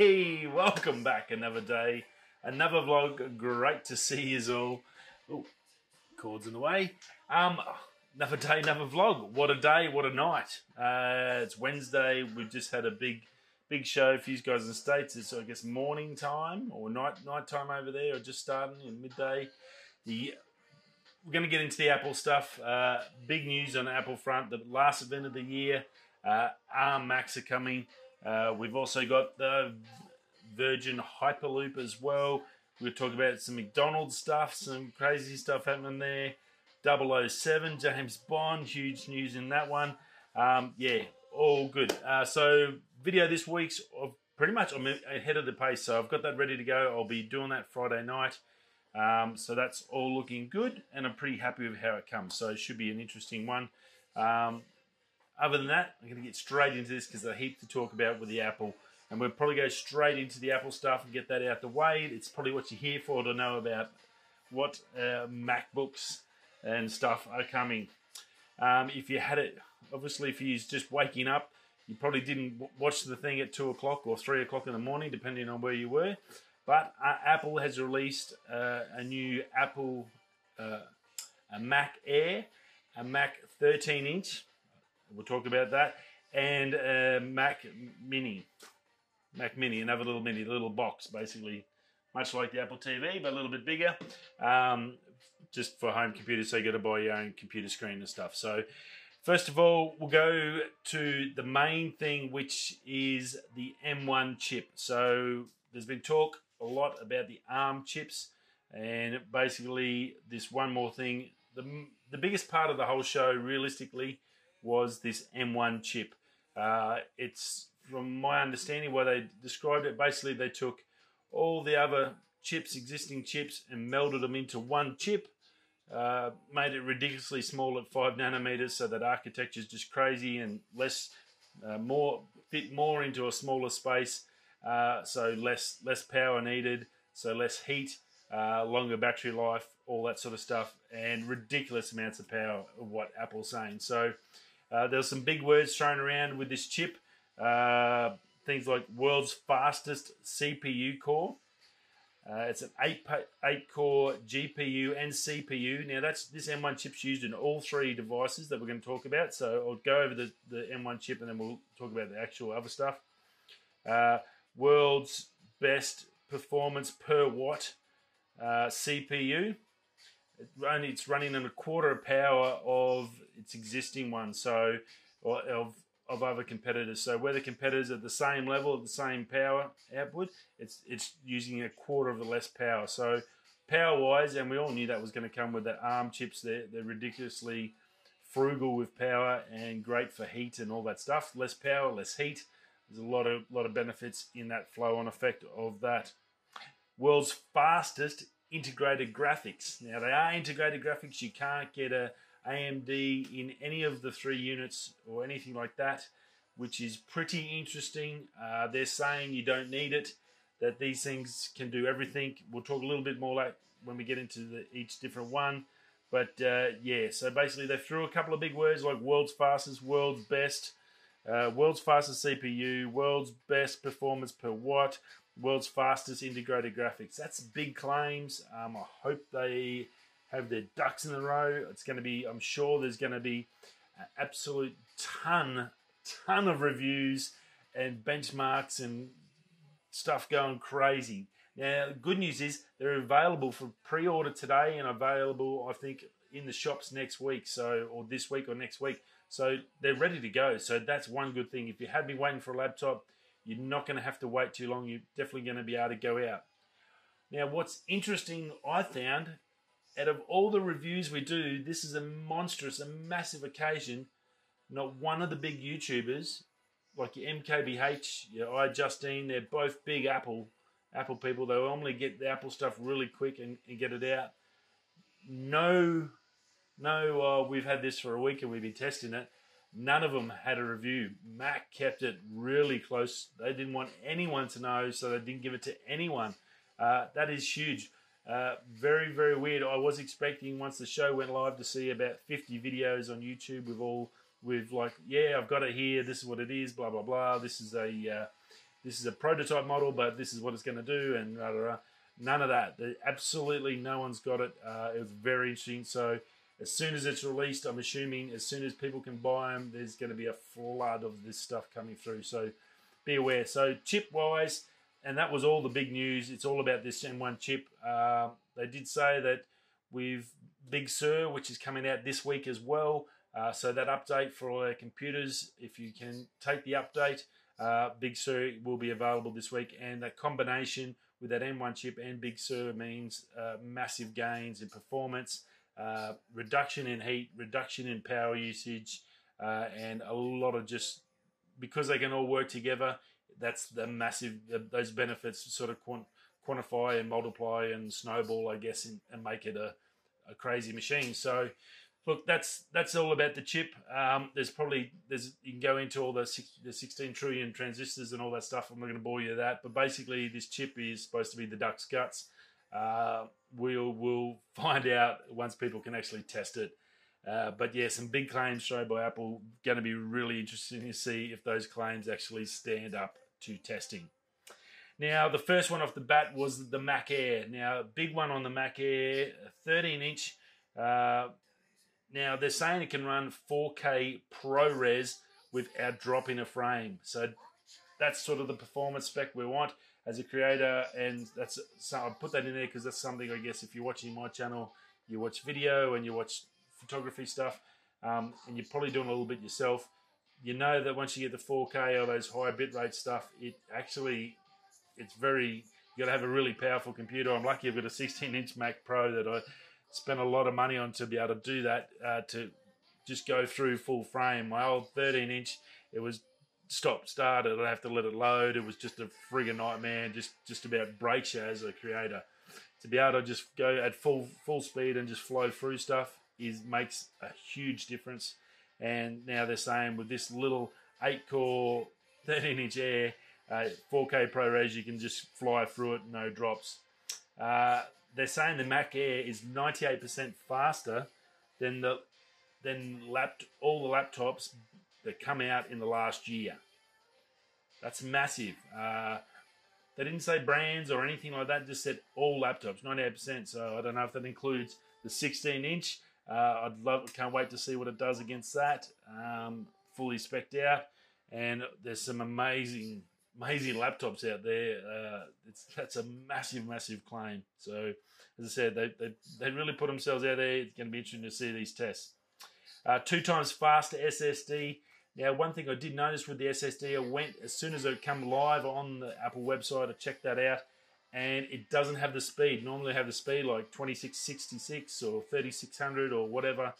Hey, welcome back another day, another vlog. Great to see you all. Oh, cords in the way. Um, another day, another vlog. What a day, what a night. Uh, it's Wednesday. We've just had a big, big show for you guys in the states. It's I guess morning time or night night time over there, or just starting in midday. The we're going to get into the Apple stuff. Uh, big news on Apple front. The last event of the year. Uh, ARM Macs are coming. Uh, we've also got the Virgin Hyperloop as well. We'll talk about some McDonald's stuff, some crazy stuff happening there. 007, James Bond, huge news in that one. Um, yeah, all good. Uh, so, video this week's of pretty much I'm ahead of the pace, so I've got that ready to go. I'll be doing that Friday night. Um, so that's all looking good, and I'm pretty happy with how it comes. So it should be an interesting one. Um, other than that, I'm going to get straight into this because there's a heap to talk about with the Apple. And we'll probably go straight into the Apple stuff and get that out the way. It's probably what you're here for to know about what uh, MacBooks and stuff are coming. Um, if you had it, obviously, if you're just waking up, you probably didn't watch the thing at 2 o'clock or 3 o'clock in the morning, depending on where you were. But uh, Apple has released uh, a new Apple uh, a Mac Air, a Mac 13 inch We'll talk about that. And a Mac Mini. Mac Mini, another little mini, little box, basically, much like the Apple TV, but a little bit bigger. Um, just for home computers, so you got to buy your own computer screen and stuff. So, first of all, we'll go to the main thing, which is the M1 chip. So, there's been talk a lot about the ARM chips, and basically, this one more thing. The, the biggest part of the whole show, realistically, was this M1 chip. Uh, it's from my understanding, why they described it, basically they took all the other chips, existing chips, and melded them into one chip. Uh, made it ridiculously small at five nanometers, so that architecture is just crazy and less, uh, more fit more into a smaller space. Uh, so less less power needed, so less heat, uh, longer battery life, all that sort of stuff, and ridiculous amounts of power of what Apple's saying. So uh, there's some big words thrown around with this chip. Uh, things like world's fastest CPU core. Uh, it's an eight eight core GPU and CPU. Now that's this M1 chip's used in all three devices that we're going to talk about. So I'll go over the, the M1 chip and then we'll talk about the actual other stuff. Uh, world's best performance per watt uh, CPU only it's running on a quarter of power of its existing one, so or of of other competitors. So where the competitors are the same level, the same power output, it's it's using a quarter of the less power. So power wise, and we all knew that was going to come with the ARM chips. They're they're ridiculously frugal with power and great for heat and all that stuff. Less power, less heat. There's a lot of lot of benefits in that flow on effect of that. World's fastest integrated graphics. Now they are integrated graphics. You can't get a AMD in any of the three units or anything like that, which is pretty interesting. Uh, they're saying you don't need it, that these things can do everything. We'll talk a little bit more like when we get into the, each different one. But uh, yeah, so basically they threw a couple of big words like world's fastest, world's best, uh, world's fastest CPU, world's best performance per watt, world's fastest integrated graphics. That's big claims. Um, I hope they have their ducks in a row. It's going to be, I'm sure there's going to be an absolute ton, ton of reviews and benchmarks and stuff going crazy. Now, good news is they're available for pre-order today and available, I think, in the shops next week. So, or this week or next week. So they're ready to go. So that's one good thing. If you had been waiting for a laptop, you're not going to have to wait too long. You're definitely going to be able to go out. Now, what's interesting, I found, out of all the reviews we do, this is a monstrous, a massive occasion. Not one of the big YouTubers, like your MKBH, your iJustine, they're both big Apple Apple people. They normally get the Apple stuff really quick and, and get it out. No, no, uh, we've had this for a week and we've been testing it. None of them had a review. Mac kept it really close. They didn't want anyone to know, so they didn't give it to anyone. Uh, that is huge. Uh, very, very weird. I was expecting once the show went live to see about 50 videos on YouTube with all, with like, yeah, I've got it here. This is what it is. Blah blah blah. This is a, uh, this is a prototype model, but this is what it's going to do, and rah, rah, rah. none of that. Absolutely, no one's got it. Uh, it was very interesting. So as soon as it's released, I'm assuming as soon as people can buy them, there's going to be a flood of this stuff coming through. So be aware. So chip wise, and that was all the big news. It's all about this M1 chip. Uh, they did say that with Big Sur, which is coming out this week as well. Uh, so that update for all our computers, if you can take the update, uh, Big Sur will be available this week. And that combination with that M1 chip and Big Sur means uh, massive gains in performance, uh, reduction in heat, reduction in power usage, uh, and a lot of just because they can all work together. That's the massive those benefits sort of quantify and multiply and snowball, I guess, and, and make it a, a crazy machine. So look, that's that's all about the chip. Um, there's probably there's you can go into all the six, the 16 trillion transistors and all that stuff. I'm not going to bore you with that, but basically this chip is supposed to be the duck's guts. Uh, we'll we'll find out once people can actually test it. Uh, but yeah, some big claims shown by Apple. Going to be really interesting to see if those claims actually stand up to testing. Now, the first one off the bat was the Mac Air. Now, big one on the Mac Air, 13 inch. Uh, now, they're saying it can run 4K ProRes without dropping a frame. So that's sort of the performance spec we want as a creator. And that's so I put that in there because that's something I guess if you're watching my channel, you watch video and you watch photography stuff, um, and you're probably doing a little bit yourself. You know that once you get the 4K or those high bitrate stuff, it actually it's very you got to have a really powerful computer. I'm lucky I've got a 16 inch Mac Pro that I spent a lot of money on to be able to do that uh, to just go through full frame. My old 13 inch, it was stop started. I'd have to let it load. It was just a friggin' nightmare. Just just about breaks you as a creator. To be able to just go at full full speed and just flow through stuff is makes a huge difference. And now they're saying with this little eight core 13 inch air, uh, 4K ProRes, you can just fly through it, no drops. Uh, they're saying the Mac Air is 98% faster than the than all the laptops that come out in the last year. That's massive. Uh, they didn't say brands or anything like that. Just said all laptops, 98%. So I don't know if that includes the 16 inch. Uh, I'd love, can't wait to see what it does against that. Um, fully specced out, and there's some amazing amazing laptops out there. Uh, that's a massive, massive claim. So, as I said, they, they, they really put themselves out there. It's going to be interesting to see these tests. Uh, two times faster SSD. Now, one thing I did notice with the SSD, I went as soon as it come live on the Apple website, I checked that out, and it doesn't have the speed. Normally, have the speed like 2666 or 3600 or whatever.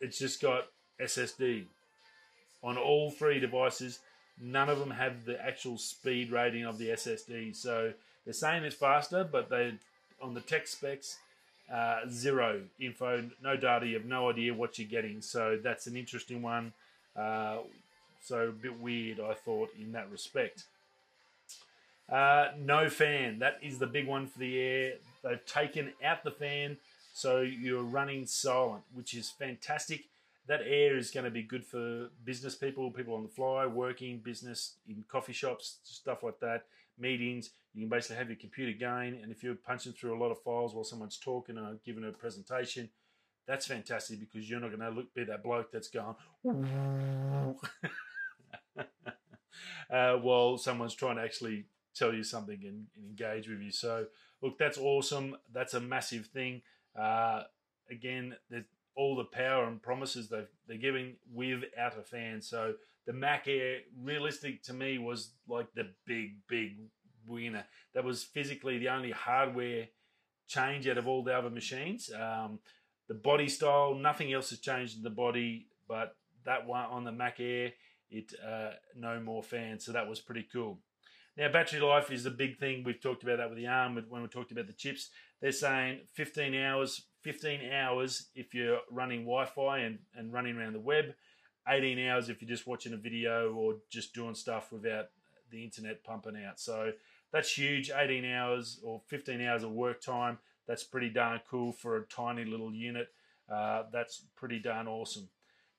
It's just got SSD on all three devices None of them have the actual speed rating of the SSD. So they're saying it's faster, but they on the tech specs, uh, zero info, no data. You have no idea what you're getting. So that's an interesting one. Uh, so a bit weird, I thought, in that respect. Uh, no fan. That is the big one for the air. They've taken out the fan, so you're running silent, which is fantastic that air is going to be good for business people, people on the fly, working, business, in coffee shops, stuff like that, meetings. You can basically have your computer going, and if you're punching through a lot of files while someone's talking or giving a presentation, that's fantastic because you're not going to look be that bloke that's going uh, while someone's trying to actually tell you something and, and, engage with you. So, look, that's awesome. That's a massive thing. Uh, again, there's all the power and promises they've, they're giving without a fan. So the Mac Air, realistic to me, was like the big, big winner. That was physically the only hardware change out of all the other machines. Um, the body style, nothing else has changed in the body, but that one on the Mac Air, it uh, no more fans. So that was pretty cool. Now, battery life is a big thing. We've talked about that with the ARM when we talked about the chips. They're saying 15 hours 15 hours if you're running Wi-Fi and, and running around the web, 18 hours if you're just watching a video or just doing stuff without the internet pumping out. So that's huge. 18 hours or 15 hours of work time. That's pretty darn cool for a tiny little unit. Uh, that's pretty darn awesome.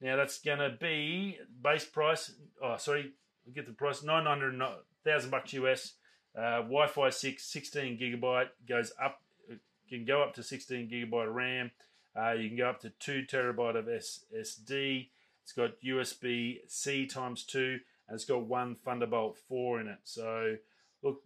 Now that's going to be base price. Oh, sorry, get the price nine hundred thousand bucks US. Uh, Wi-Fi six, 16 gigabyte goes up. Can go up to 16 gigabyte of RAM. Uh, you can go up to two terabyte of SSD. It's got USB C times two, and it's got one Thunderbolt four in it. So look,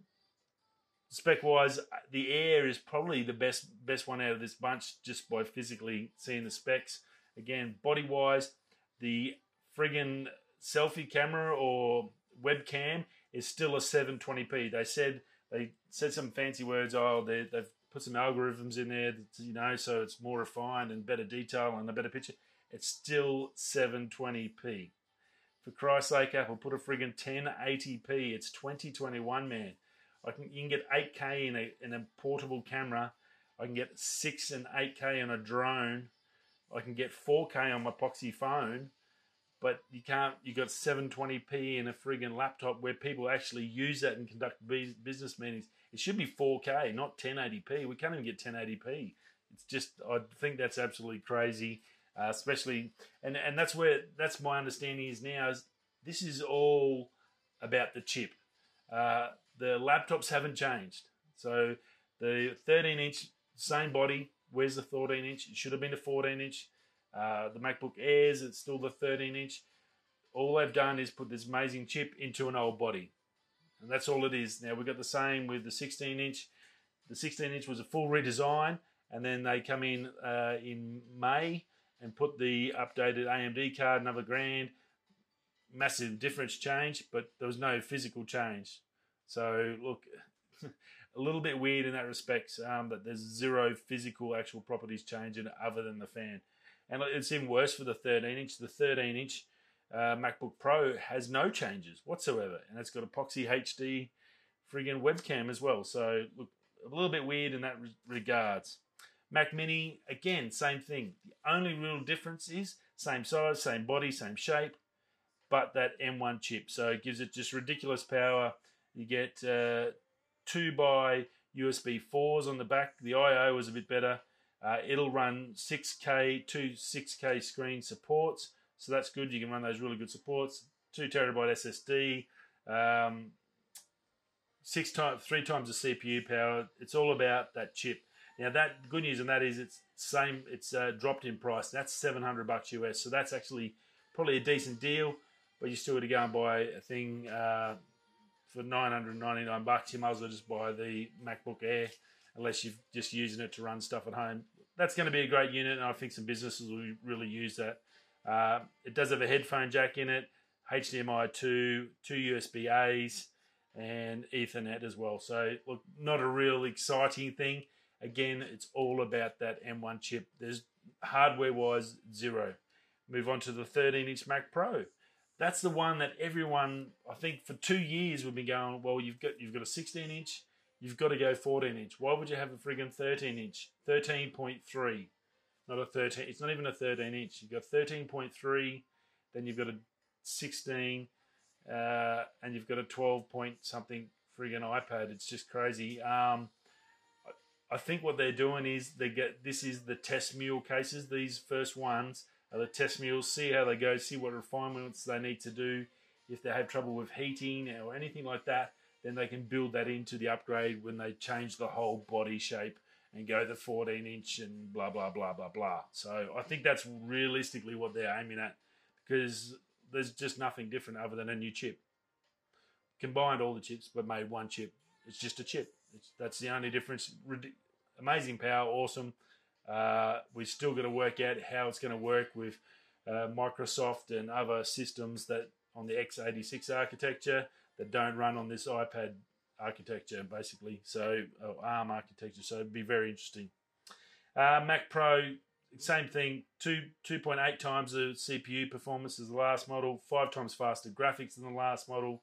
spec wise, the Air is probably the best best one out of this bunch just by physically seeing the specs. Again, body wise, the friggin' selfie camera or webcam is still a 720p. They said they said some fancy words. Oh, they, they've put some algorithms in there, you know, so it's more refined and better detail and a better picture. It's still 720p. For Christ's sake, Apple, put a friggin' 1080p. It's 2021, man. I can you can get 8K in a in a portable camera. I can get six and 8K on a drone. I can get 4K on my Poxy phone but you can't. You got 720p in a friggin' laptop where people actually use that and conduct business meetings. It should be 4K, not 1080p. We can't even get 1080p. It's just, I think that's absolutely crazy. Uh, especially, and and that's where that's my understanding is now. Is this is all about the chip. Uh, the laptops haven't changed. So the 13 inch, same body. Where's the 14 inch? It should have been a 14 inch. Uh, the MacBook Airs, it's still the 13 inch. All they've done is put this amazing chip into an old body. And that's all it is. Now we've got the same with the 16 inch. The 16 inch was a full redesign, and then they come in uh, in May and put the updated AMD card, another grand. Massive difference change, but there was no physical change. So look, a little bit weird in that respect, um, but there's zero physical actual properties changing other than the fan. And it's even worse for the 13 inch. The 13 inch uh, MacBook Pro has no changes whatsoever, and it's got epoxy HD friggin' webcam as well. So look a little bit weird in that re- regards. Mac Mini again, same thing. The only real difference is same size, same body, same shape, but that M1 chip. So it gives it just ridiculous power. You get uh, two by USB 4s on the back. The I/O is a bit better. Uh, it'll run 6K, two 6K screen supports, so that's good. You can run those really good supports. Two terabyte SSD, um, six times, three times the CPU power. It's all about that chip. Now that good news on that is it's same. It's uh, dropped in price. That's 700 bucks US. So that's actually probably a decent deal. But you still got to go and buy a thing uh, for 999 bucks. You might as well just buy the MacBook Air unless you're just using it to run stuff at home. That's going to be a great unit, and I think some businesses will really use that. Uh, it does have a headphone jack in it, HDMI 2, two USB A's, and Ethernet as well. So, look, not a real exciting thing. Again, it's all about that M1 chip. There's hardware wise zero. Move on to the 13 inch Mac Pro. That's the one that everyone, I think, for two years we've been going. Well, you've got you've got a 16 inch, you've got to go 14 inch. Why would you have a friggin' 13 inch? 13.3. Not a 13. It's not even a 13 inch. You've got 13.3, then you've got a 16, uh, and you've got a 12 point something friggin' iPad. It's just crazy. Um, I think what they're doing is they get this is the test mule cases. These first ones are the test mules. See how they go. See what refinements they need to do. If they have trouble with heating or anything like that, then they can build that into the upgrade when they change the whole body shape and go the 14 inch and blah blah blah blah blah. So I think that's realistically what they're aiming at because there's just nothing different other than a new chip. Combined all the chips, but made one chip. It's just a chip. It's, that's the only difference. Amazing power, awesome. Uh, we still got to work out how it's going to work with uh, Microsoft and other systems that on the x86 architecture that don't run on this iPad architecture, basically. So ARM architecture. So it'd be very interesting. Uh, Mac Pro, same thing. Two two point eight times the CPU performance as the last model. Five times faster graphics than the last model.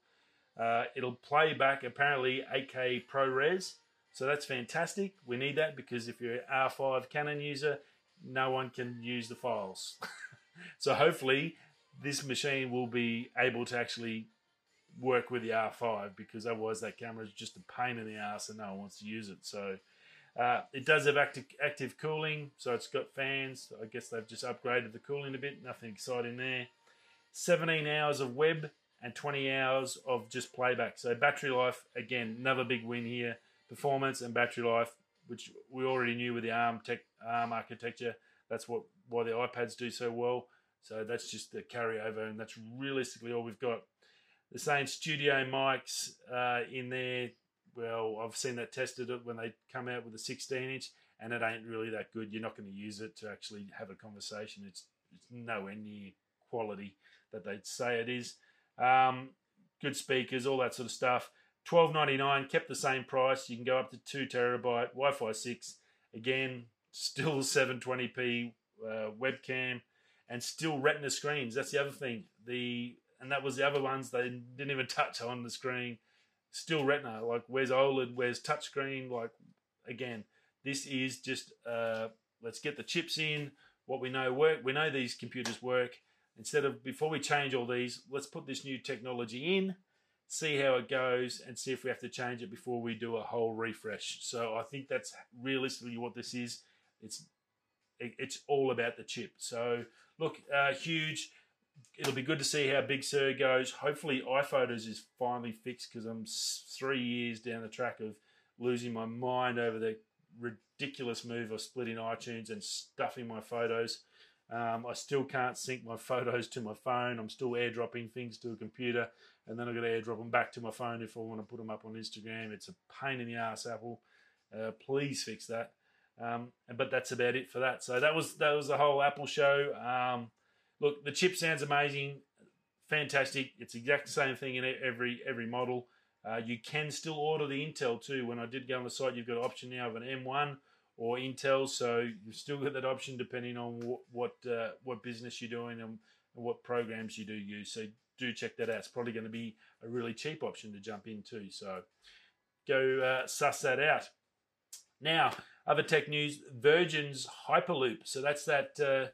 Uh, it'll play back apparently 8K ProRes. So that's fantastic. We need that because if you're an R5 Canon user, no one can use the files. so hopefully this machine will be able to actually work with the R5 because otherwise that camera is just a pain in the ass and no one wants to use it. So uh, it does have active, active cooling, so it's got fans. I guess they've just upgraded the cooling a bit. Nothing exciting there. 17 hours of web and 20 hours of just playback. So battery life, again, another big win here. Performance and battery life, which we already knew with the ARM tech ARM architecture. That's what why the iPads do so well. So that's just the carryover, and that's realistically all we've got. The same studio mics uh, in there. Well, I've seen that tested when they come out with a 16 inch, and it ain't really that good. You're not going to use it to actually have a conversation. It's it's nowhere near quality that they'd say it is. Um, good speakers, all that sort of stuff. Twelve ninety nine, kept the same price. You can go up to two terabyte, Wi-Fi six. Again, still 720p uh, webcam, and still Retina screens. That's the other thing. The and that was the other ones they didn't even touch on the screen. Still Retina. Like where's OLED? Where's touchscreen? Like again, this is just uh, let's get the chips in. What we know work. We know these computers work. Instead of before we change all these, let's put this new technology in, see how it goes, and see if we have to change it before we do a whole refresh. So I think that's realistically what this is. It's it's all about the chip. So look, uh, huge. It'll be good to see how Big Sur goes. Hopefully, iPhotos is finally fixed because I'm three years down the track of losing my mind over the ridiculous move of splitting iTunes and stuffing my photos. Um, I still can't sync my photos to my phone. I'm still airdropping things to a computer, and then I've got to airdrop them back to my phone if I want to put them up on Instagram. It's a pain in the ass, Apple. Uh, please fix that. Um, but that's about it for that. So that was that was the whole Apple show. Um, look, the chip sounds amazing, fantastic. It's exact same thing in every every model. Uh, you can still order the Intel too. When I did go on the site, you've got an option now of an M1 or Intel, so you've still got that option depending on what what, uh, what business you're doing and what programs you do use. So do check that out. It's probably going to be a really cheap option to jump into. So go uh, suss that out. Now, other tech news: Virgin's Hyperloop. So that's that uh,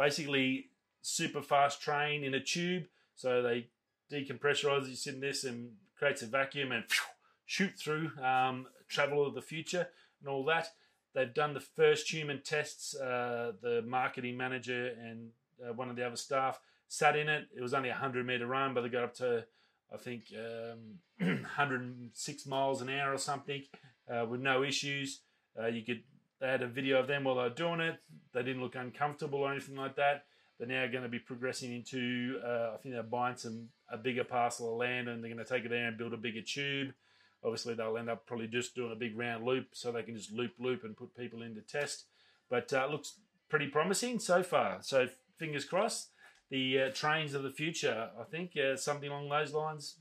basically super fast train in a tube. So they decompressurize. You in this and creates a vacuum and phew, shoot through um, travel of the future and all that. They've done the first human tests. Uh, the marketing manager and uh, one of the other staff sat in it. It was only a 100 meter run, but they got up to, I think, um, 106 miles an hour or something uh, with no issues. Uh, you could they had a video of them while they were doing it. They didn't look uncomfortable or anything like that. They're now going to be progressing into, uh, I think they're buying some a bigger parcel of land and they're going to take it there and build a bigger tube. Obviously, they'll end up probably just doing a big round loop so they can just loop, loop, and put people into test. But uh, looks pretty promising so far. So fingers crossed. The uh, trains of the future, I think, uh, something along those lines.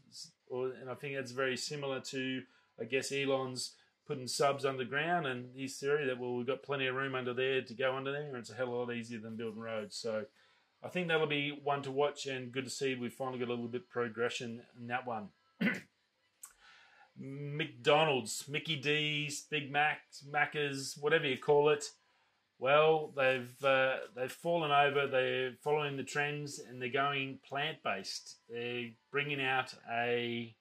Or, and I think that's very similar to, I guess, Elon's putting subs underground and his theory that, well, we've got plenty of room under there to go under there, it's a hell of a lot easier than building roads. So I think that'll be one to watch and good to see we've finally got a little bit progression in that one. McDonald's, Mickey D's, Big Macs, Maccas, whatever you call it. Well, they've uh, they've fallen over. They're following the trends and they're going plant based. They're bringing out a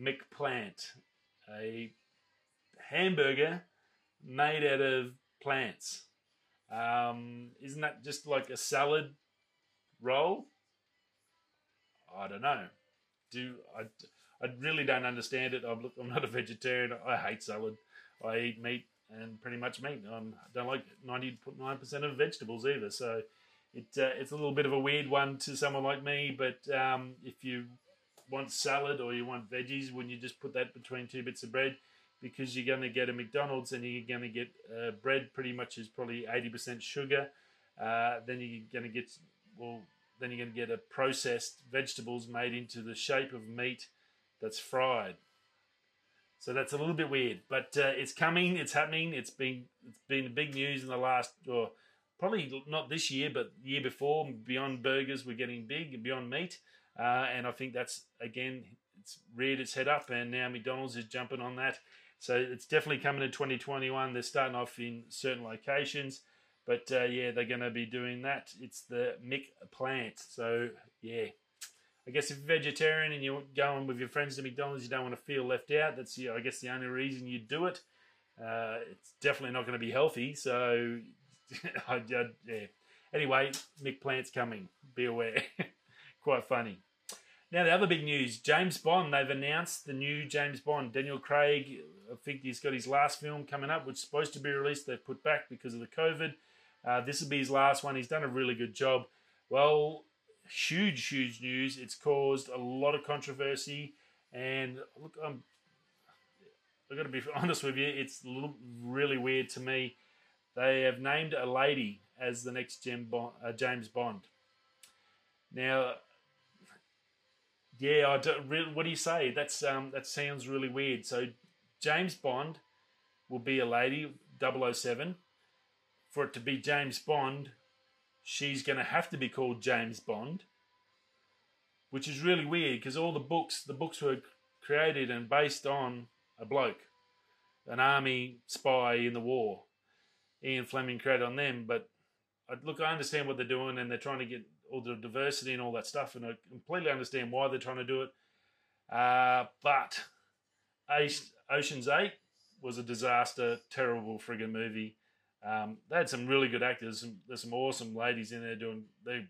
McPlant, a hamburger made out of plants. Um, isn't that just like a salad roll? I don't know. Do I? I really don't understand it. I'm, I'm not a vegetarian. I hate salad. I eat meat and pretty much meat. I don't like 99% of vegetables either. So it, uh, it's a little bit of a weird one to someone like me. But um, if you want salad or you want veggies, when you just put that between two bits of bread, because you're going to get a McDonald's and you're going to get uh, bread pretty much is probably 80% sugar. Uh, then you're going to get, well, then you're going to get a processed vegetables made into the shape of meat that's fried. So that's a little bit weird, but uh, it's coming. It's happening. It's been it's been big news in the last, or probably not this year, but year before. Beyond Burgers, we're getting big, Beyond Meat, uh, and I think that's again it's reared its head up, and now McDonald's is jumping on that. So it's definitely coming in 2021. They're starting off in certain locations, but uh, yeah, they're going to be doing that. It's the Mick plant. So yeah, I guess if you're vegetarian and you're going with your friends to McDonald's, you don't want to feel left out. That's I guess the only reason you do it. Uh, it's definitely not going to be healthy. So, I, I, yeah. Anyway, McPlant's coming. Be aware. Quite funny. Now, the other big news James Bond, they've announced the new James Bond. Daniel Craig, I think he's got his last film coming up, which is supposed to be released. They've put back because of the COVID. Uh, this will be his last one. He's done a really good job. Well, huge, huge news. It's caused a lot of controversy. And look, I'm, I've got to be honest with you, it's little really weird to me. They have named a lady as the next Bond, uh, James Bond. Now, yeah, I don't, what do you say? That's um, that sounds really weird. So, James Bond will be a lady, 007. For it to be James Bond, she's going to have to be called James Bond, which is really weird because all the books, the books were created and based on a bloke, an army spy in the war. Ian Fleming created on them, but look, I understand what they're doing and they're trying to get all the diversity and all that stuff, and I completely understand why they're trying to do it. Uh, but Ocean's Eight was a disaster, terrible friggin' movie. Um, they had some really good actors. Some, there's some awesome ladies in there doing. They've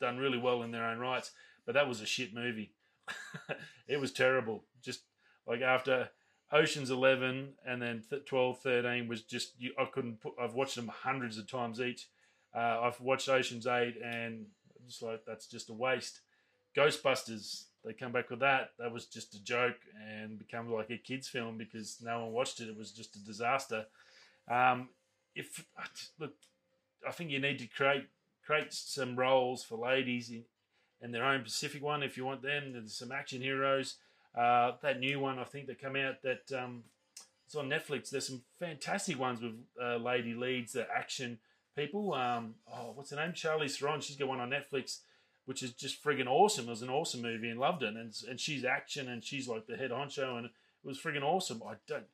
done really well in their own rights. But that was a shit movie. it was terrible. Just like after Ocean's Eleven and then 12, 13 was just. You, I couldn't put. I've watched them hundreds of times each. Uh, I've watched Ocean's Eight and just like that's just a waste. Ghostbusters. They come back with that. That was just a joke and become like a kids' film because no one watched it. It was just a disaster. Um, if look, I think you need to create create some roles for ladies in, in their own Pacific one if you want them. There's some action heroes. Uh, that new one I think that come out that um, it's on Netflix. There's some fantastic ones with uh, lady leads, the action people. Um, oh, what's her name? Charlize Theron. She's got one on Netflix, which is just friggin' awesome. It was an awesome movie and loved it. And and she's action and she's like the head honcho and it was friggin' awesome. I don't.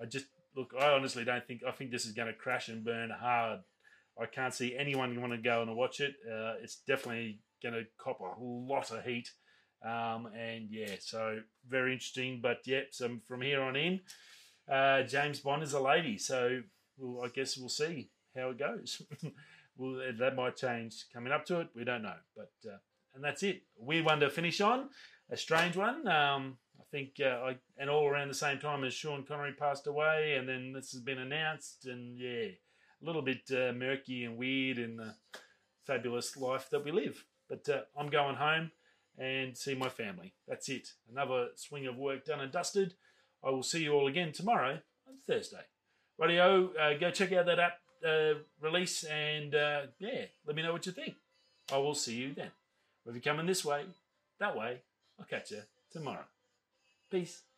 I just look, I honestly don't think. I think this is going to crash and burn hard. I can't see anyone want to go and watch it. Uh, it's definitely going to cop a lot of heat. Um, and yeah, so very interesting. But yep, so from here on in, uh, James Bond is a lady. So I guess we'll see how it goes. well, that might change coming up to it. We don't know. But uh, and that's it. Weird one to finish on. A strange one. Um, think, uh, I, and all around the same time as Sean Connery passed away, and then this has been announced, and yeah, a little bit uh, murky and weird in the fabulous life that we live. But uh, I'm going home and see my family. That's it. Another swing of work done and dusted. I will see you all again tomorrow on Thursday. Radio, uh, go check out that app uh, release and uh, yeah, let me know what you think. I will see you then. If you're coming this way, that way, I'll catch you tomorrow. Peace.